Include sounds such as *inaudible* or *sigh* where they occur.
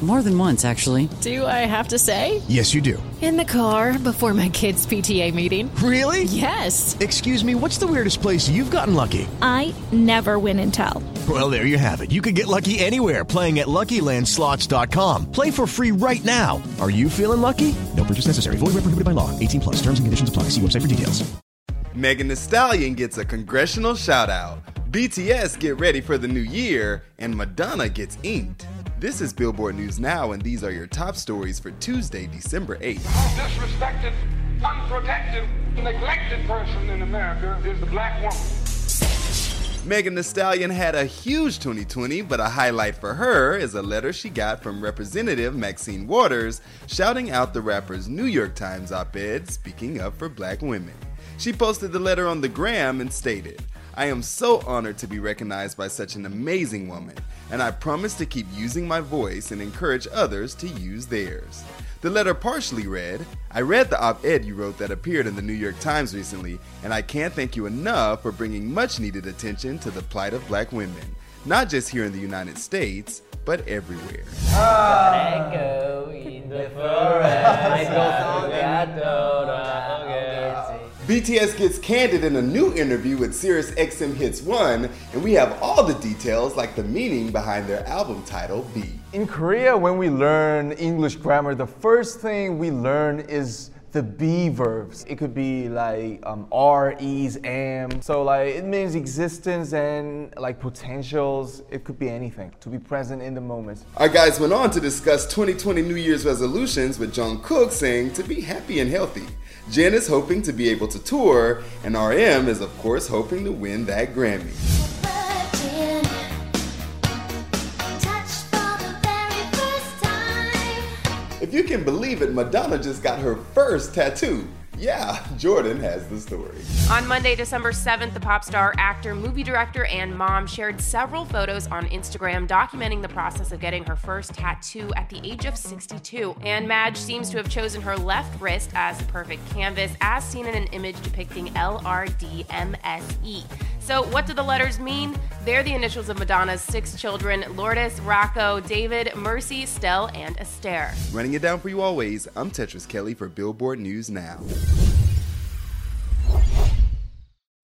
More than once, actually. Do I have to say? Yes, you do. In the car before my kids' PTA meeting. Really? Yes. Excuse me, what's the weirdest place you've gotten lucky? I never win and tell. Well, there you have it. You can get lucky anywhere playing at LuckyLandSlots.com. Play for free right now. Are you feeling lucky? No purchase necessary. Void where prohibited by law. 18 plus. Terms and conditions apply. See website for details. Megan Thee Stallion gets a congressional shout out. BTS get ready for the new year, and Madonna gets inked. This is Billboard News Now, and these are your top stories for Tuesday, December 8th. disrespected, unprotected, neglected person in America is the black woman. Megan Thee Stallion had a huge 2020, but a highlight for her is a letter she got from Representative Maxine Waters shouting out the rapper's New York Times op ed speaking up for black women. She posted the letter on the gram and stated, I am so honored to be recognized by such an amazing woman, and I promise to keep using my voice and encourage others to use theirs. The letter partially read I read the op ed you wrote that appeared in the New York Times recently, and I can't thank you enough for bringing much needed attention to the plight of black women, not just here in the United States, but everywhere. *laughs* BTS gets candid in a new interview with Sirius XM Hits 1, and we have all the details like the meaning behind their album title, BE. In Korea, when we learn English grammar, the first thing we learn is the be verbs. It could be like um, are, is, am. So like it means existence and like potentials. It could be anything. To be present in the moment. Our guys went on to discuss 2020 New Year's resolutions with Jungkook saying to be happy and healthy. Jin is hoping to be able to tour, and RM is of course hoping to win that Grammy. If you can believe it, Madonna just got her first tattoo. Yeah, *laughs* Jordan has the story. On Monday, December 7th, the pop star, actor, movie director, and mom shared several photos on Instagram documenting the process of getting her first tattoo at the age of 62. And Madge seems to have chosen her left wrist as the perfect canvas, as seen in an image depicting LRDMSE. So, what do the letters mean? They're the initials of Madonna's six children Lourdes, Rocco, David, Mercy, Stelle, and Esther. Running it down for you always, I'm Tetris Kelly for Billboard News Now.